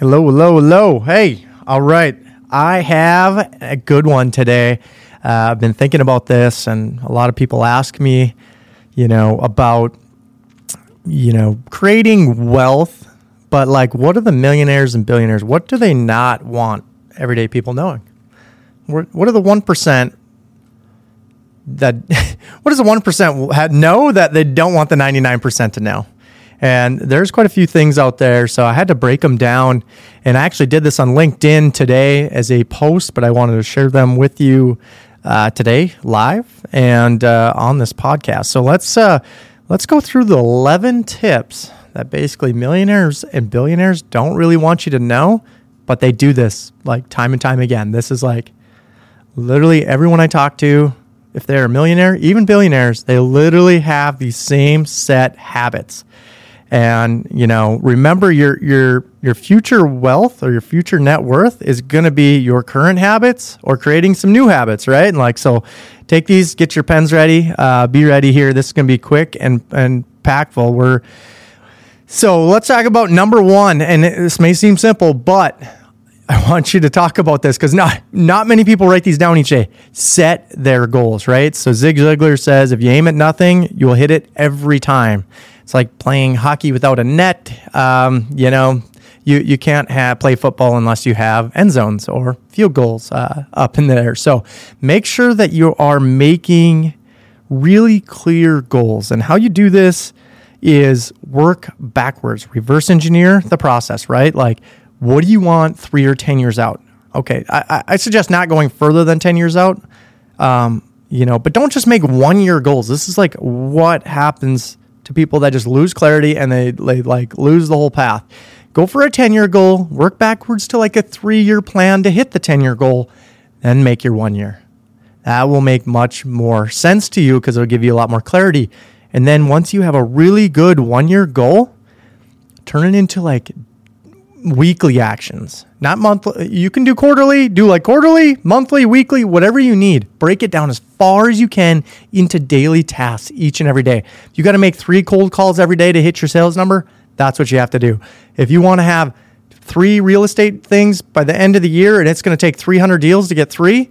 Hello, hello, hello. Hey, all right. I have a good one today. Uh, I've been thinking about this, and a lot of people ask me, you know, about, you know, creating wealth, but like, what are the millionaires and billionaires? What do they not want everyday people knowing? What are the 1% that, what does the 1% know that they don't want the 99% to know? And there's quite a few things out there. So I had to break them down. And I actually did this on LinkedIn today as a post, but I wanted to share them with you uh, today live and uh, on this podcast. So let's uh, let's go through the 11 tips that basically millionaires and billionaires don't really want you to know, but they do this like time and time again. This is like literally everyone I talk to, if they're a millionaire, even billionaires, they literally have these same set habits and you know remember your your your future wealth or your future net worth is going to be your current habits or creating some new habits right and like so take these get your pens ready uh, be ready here this is going to be quick and and packful we're so let's talk about number one and this may seem simple but I want you to talk about this because not not many people write these down each day. Set their goals, right? So Zig Ziglar says, if you aim at nothing, you will hit it every time. It's like playing hockey without a net. Um, you know, you you can't have, play football unless you have end zones or field goals uh, up in there. So make sure that you are making really clear goals, and how you do this is work backwards, reverse engineer the process. Right, like what do you want three or ten years out? Okay, I, I suggest not going further than ten years out. Um, you know, but don't just make one year goals. This is like what happens to people that just lose clarity and they, they like lose the whole path. Go for a 10 year goal, work backwards to like a three year plan to hit the 10 year goal, then make your one year. That will make much more sense to you because it'll give you a lot more clarity. And then once you have a really good one year goal, turn it into like weekly actions, not monthly. You can do quarterly, do like quarterly, monthly, weekly, whatever you need. Break it down as far as you can into daily tasks each and every day. You got to make three cold calls every day to hit your sales number. That's what you have to do. If you want to have three real estate things by the end of the year and it's going to take 300 deals to get three,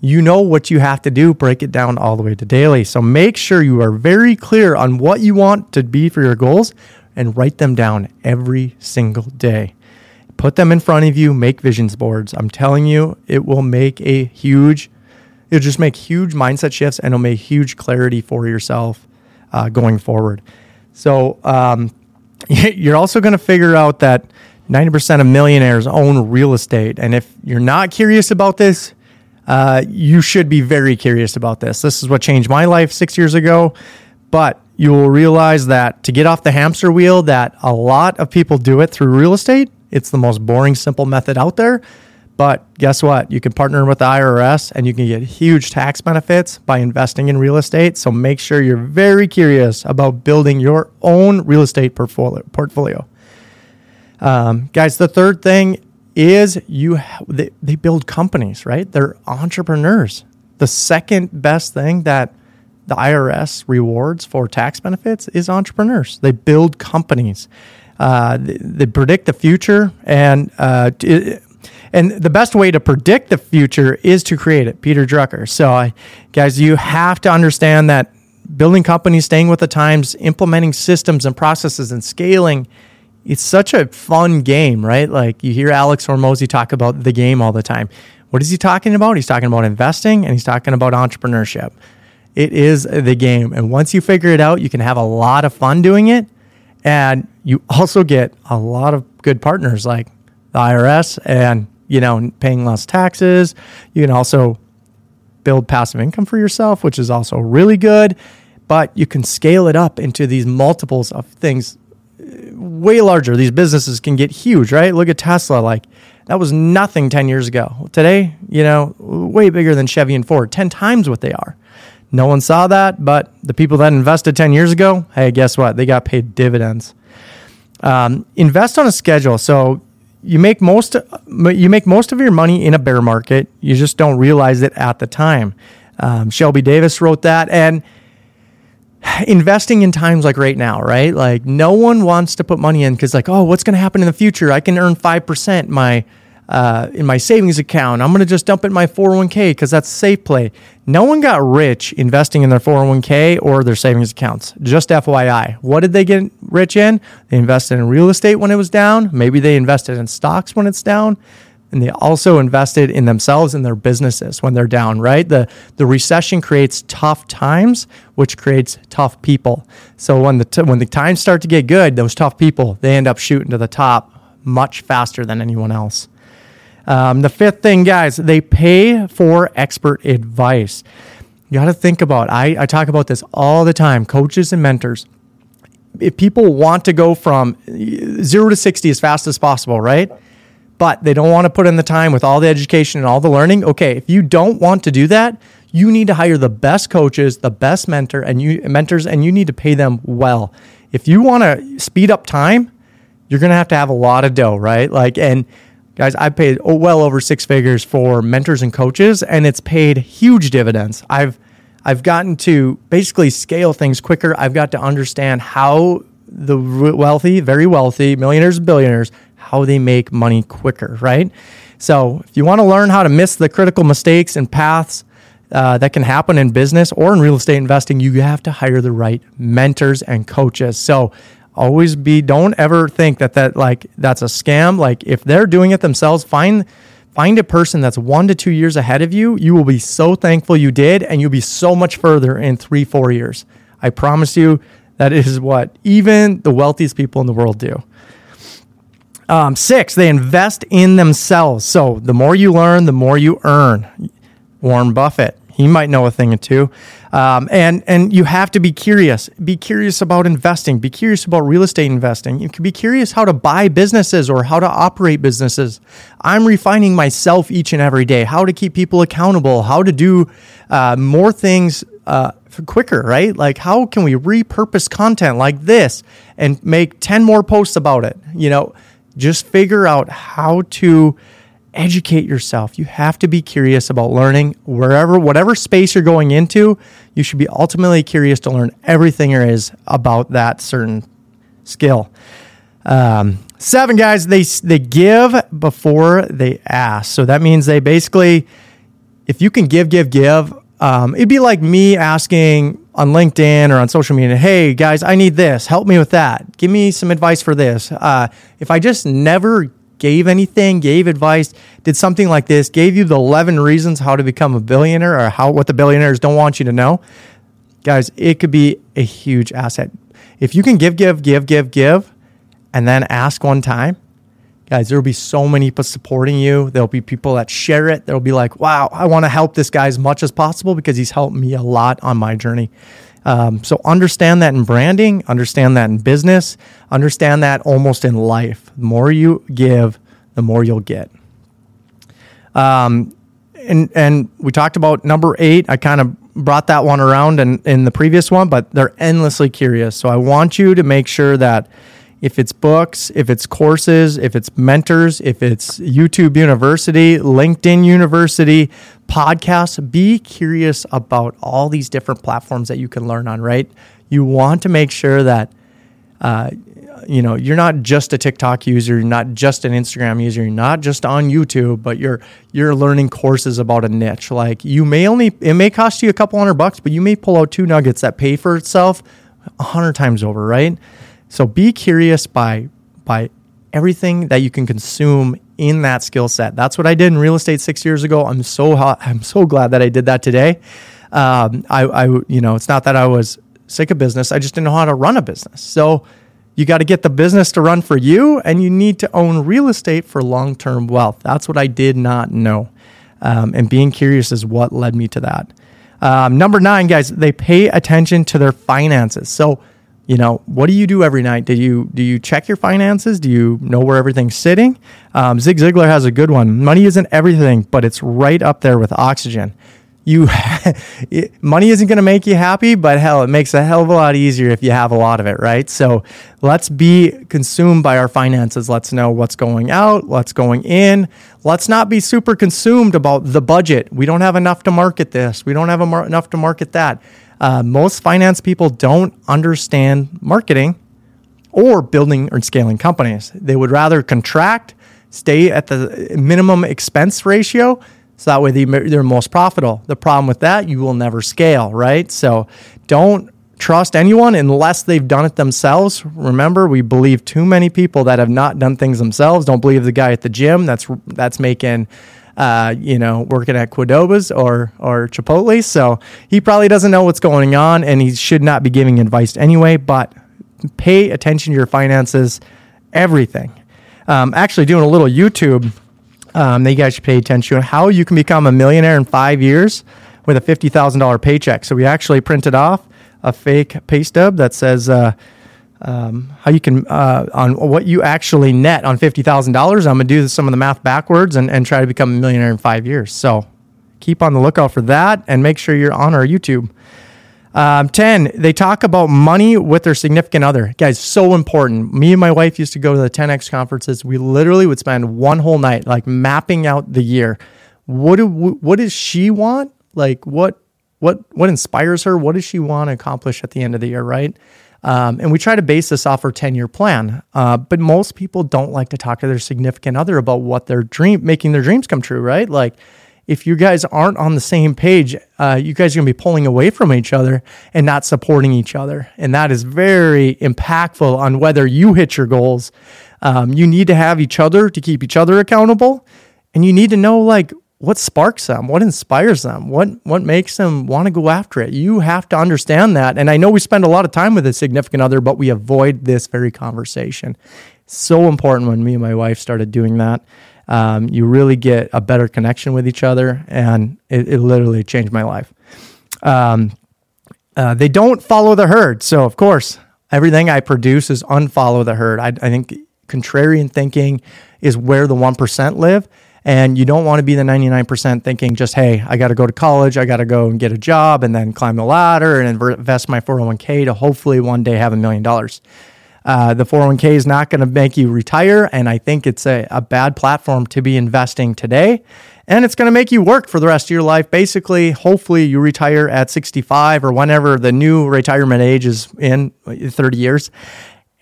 you know what you have to do. Break it down all the way to daily. So make sure you are very clear on what you want to be for your goals and write them down every single day. Put them in front of you, make visions boards. I'm telling you, it will make a huge, it'll just make huge mindset shifts and it'll make huge clarity for yourself uh, going forward. So um, you're also going to figure out that 90% of millionaires own real estate. And if you're not curious about this, uh, you should be very curious about this. This is what changed my life six years ago. But you will realize that to get off the hamster wheel, that a lot of people do it through real estate it's the most boring, simple method out there. But guess what? You can partner with the IRS and you can get huge tax benefits by investing in real estate. So make sure you're very curious about building your own real estate portfolio. Um, guys, the third thing is you they, they build companies, right? They're entrepreneurs. The second best thing that the IRS rewards for tax benefits is entrepreneurs. They build companies. Uh, they, predict the future, and uh, and the best way to predict the future is to create it. Peter Drucker. So, uh, guys, you have to understand that building companies, staying with the times, implementing systems and processes, and scaling. It's such a fun game, right? Like you hear Alex Hormozi talk about the game all the time. What is he talking about? He's talking about investing and he's talking about entrepreneurship. It is the game. And once you figure it out, you can have a lot of fun doing it. And you also get a lot of good partners like the IRS and, you know, paying less taxes. You can also build passive income for yourself, which is also really good. But you can scale it up into these multiples of things uh, way larger. These businesses can get huge, right? Look at Tesla. Like that was nothing 10 years ago. Today, you know, way bigger than Chevy and Ford, 10 times what they are. No one saw that, but the people that invested 10 years ago, hey, guess what? They got paid dividends. Um, invest on a schedule. So you make most you make most of your money in a bear market. You just don't realize it at the time. Um, Shelby Davis wrote that, and investing in times like right now, right? Like no one wants to put money in because like, oh, what's going to happen in the future? I can earn five percent my uh, in my savings account. I'm going to just dump it in my 401k because that's safe play. No one got rich investing in their 401k or their savings accounts. Just FYI. What did they get rich in? They invested in real estate when it was down. Maybe they invested in stocks when it's down and they also invested in themselves and their businesses when they're down, right? The the recession creates tough times, which creates tough people. So when the t- when the times start to get good, those tough people, they end up shooting to the top much faster than anyone else. Um, the fifth thing, guys, they pay for expert advice. You got to think about. I, I talk about this all the time. Coaches and mentors. If people want to go from zero to sixty as fast as possible, right? but they don't want to put in the time with all the education and all the learning. Okay, if you don't want to do that, you need to hire the best coaches, the best mentor and you mentors and you need to pay them well. If you want to speed up time, you're going to have to have a lot of dough, right? Like and guys, I've paid well over six figures for mentors and coaches and it's paid huge dividends. I've I've gotten to basically scale things quicker. I've got to understand how the wealthy, very wealthy, millionaires, billionaires, how they make money quicker, right? So if you want to learn how to miss the critical mistakes and paths uh, that can happen in business or in real estate investing, you have to hire the right mentors and coaches. So always be don't ever think that that like that's a scam. Like if they're doing it themselves, find find a person that's one to two years ahead of you. You will be so thankful you did, and you'll be so much further in three, four years. I promise you that is what even the wealthiest people in the world do. Um, six, they invest in themselves. So the more you learn, the more you earn. Warren Buffett, he might know a thing or two. Um, and and you have to be curious. Be curious about investing. Be curious about real estate investing. You can be curious how to buy businesses or how to operate businesses. I'm refining myself each and every day. How to keep people accountable. How to do uh, more things uh, quicker. Right? Like how can we repurpose content like this and make ten more posts about it? You know just figure out how to educate yourself. You have to be curious about learning wherever, whatever space you're going into. You should be ultimately curious to learn everything there is about that certain skill. Um, seven guys, they they give before they ask. So that means they basically, if you can give, give, give. Um, it'd be like me asking on LinkedIn or on social media, hey guys, I need this. Help me with that. Give me some advice for this. Uh, if I just never gave anything, gave advice, did something like this, gave you the 11 reasons how to become a billionaire or how what the billionaires don't want you to know, guys, it could be a huge asset. If you can give, give, give, give, give, and then ask one time, guys, there will be so many people supporting you. There'll be people that share it. There'll be like, wow, I want to help this guy as much as possible because he's helped me a lot on my journey. Um, so understand that in branding, understand that in business, understand that almost in life. The more you give, the more you'll get. Um, and and we talked about number eight. I kind of brought that one around in, in the previous one, but they're endlessly curious. So I want you to make sure that if it's books, if it's courses, if it's mentors, if it's YouTube University, LinkedIn University, podcasts, be curious about all these different platforms that you can learn on, right? You want to make sure that, uh, you know, you're not just a TikTok user, you're not just an Instagram user, you're not just on YouTube, but you're you're learning courses about a niche. Like you may only it may cost you a couple hundred bucks, but you may pull out two nuggets that pay for itself a hundred times over, right? So be curious by by everything that you can consume in that skill set. That's what I did in real estate six years ago. I'm so hot, I'm so glad that I did that today. Um, I, I you know it's not that I was sick of business. I just didn't know how to run a business. So you got to get the business to run for you, and you need to own real estate for long term wealth. That's what I did not know. Um, and being curious is what led me to that. Um, number nine, guys, they pay attention to their finances. So you know what do you do every night? Do you do you check your finances? Do you know where everything's sitting? Um, zig ziglar has a good one. Money isn't everything but it's right up there with oxygen. You money isn't going to make you happy but hell it makes a hell of a lot easier if you have a lot of it right? So let's be consumed by our finances. Let's know what's going out what's going in. Let's not be super consumed about the budget. We don't have enough to market this. We don't have mar- enough to market that uh, most finance people don't understand marketing or building or scaling companies they would rather contract stay at the minimum expense ratio so that way they're most profitable. The problem with that, you will never scale, right? So don't trust anyone unless they've done it themselves. Remember, we believe too many people that have not done things themselves. Don't believe the guy at the gym that's that's making uh, you know, working at Qdoba's or or Chipotle. So he probably doesn't know what's going on, and he should not be giving advice anyway. But pay attention to your finances, everything um, actually doing a little YouTube um, that you guys should pay attention to how you can become a millionaire in five years with a $50,000 paycheck. So we actually printed off a fake pay stub that says uh, um, how you can, uh, on what you actually net on $50,000. I'm going to do some of the math backwards and, and try to become a millionaire in five years. So keep on the lookout for that and make sure you're on our YouTube. Um, 10, they talk about money with their significant other. Guys, so important. Me and my wife used to go to the 10X conferences. We literally would spend one whole night like mapping out the year. What do what does she want? Like what what what inspires her? What does she want to accomplish at the end of the year, right? Um, and we try to base this off our 10 year plan. Uh, but most people don't like to talk to their significant other about what their dream, making their dreams come true, right? Like, if you guys aren't on the same page, uh, you guys are going to be pulling away from each other and not supporting each other. And that is very impactful on whether you hit your goals. Um, you need to have each other to keep each other accountable. And you need to know like what sparks them, what inspires them, what what makes them want to go after it. You have to understand that. And I know we spend a lot of time with a significant other, but we avoid this very conversation. So important when me and my wife started doing that um, you really get a better connection with each other, and it, it literally changed my life. Um, uh, they don't follow the herd, so of course, everything I produce is unfollow the herd. I, I think contrarian thinking is where the one percent live. And you don't want to be the 99% thinking just, hey, I got to go to college, I got to go and get a job and then climb the ladder and invest my 401k to hopefully one day have a million dollars. Uh, the 401k is not going to make you retire. And I think it's a, a bad platform to be investing today. And it's going to make you work for the rest of your life. Basically, hopefully, you retire at 65 or whenever the new retirement age is in 30 years.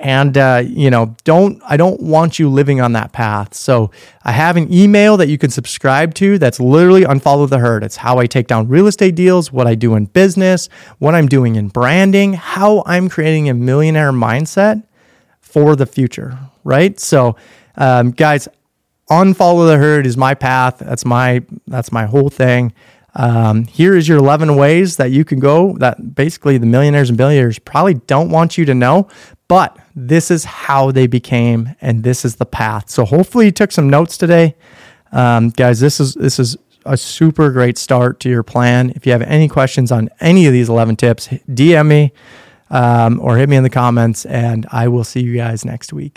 And, uh, you know, don't, I don't want you living on that path. So I have an email that you can subscribe to that's literally unfollow the herd. It's how I take down real estate deals, what I do in business, what I'm doing in branding, how I'm creating a millionaire mindset for the future, right? So, um, guys, unfollow the herd is my path. That's my that's my whole thing. Um, here is your 11 ways that you can go that basically the millionaires and billionaires probably don't want you to know, but this is how they became and this is the path. So hopefully you took some notes today. Um, guys, this is this is a super great start to your plan. If you have any questions on any of these 11 tips, DM me um, or hit me in the comments, and I will see you guys next week.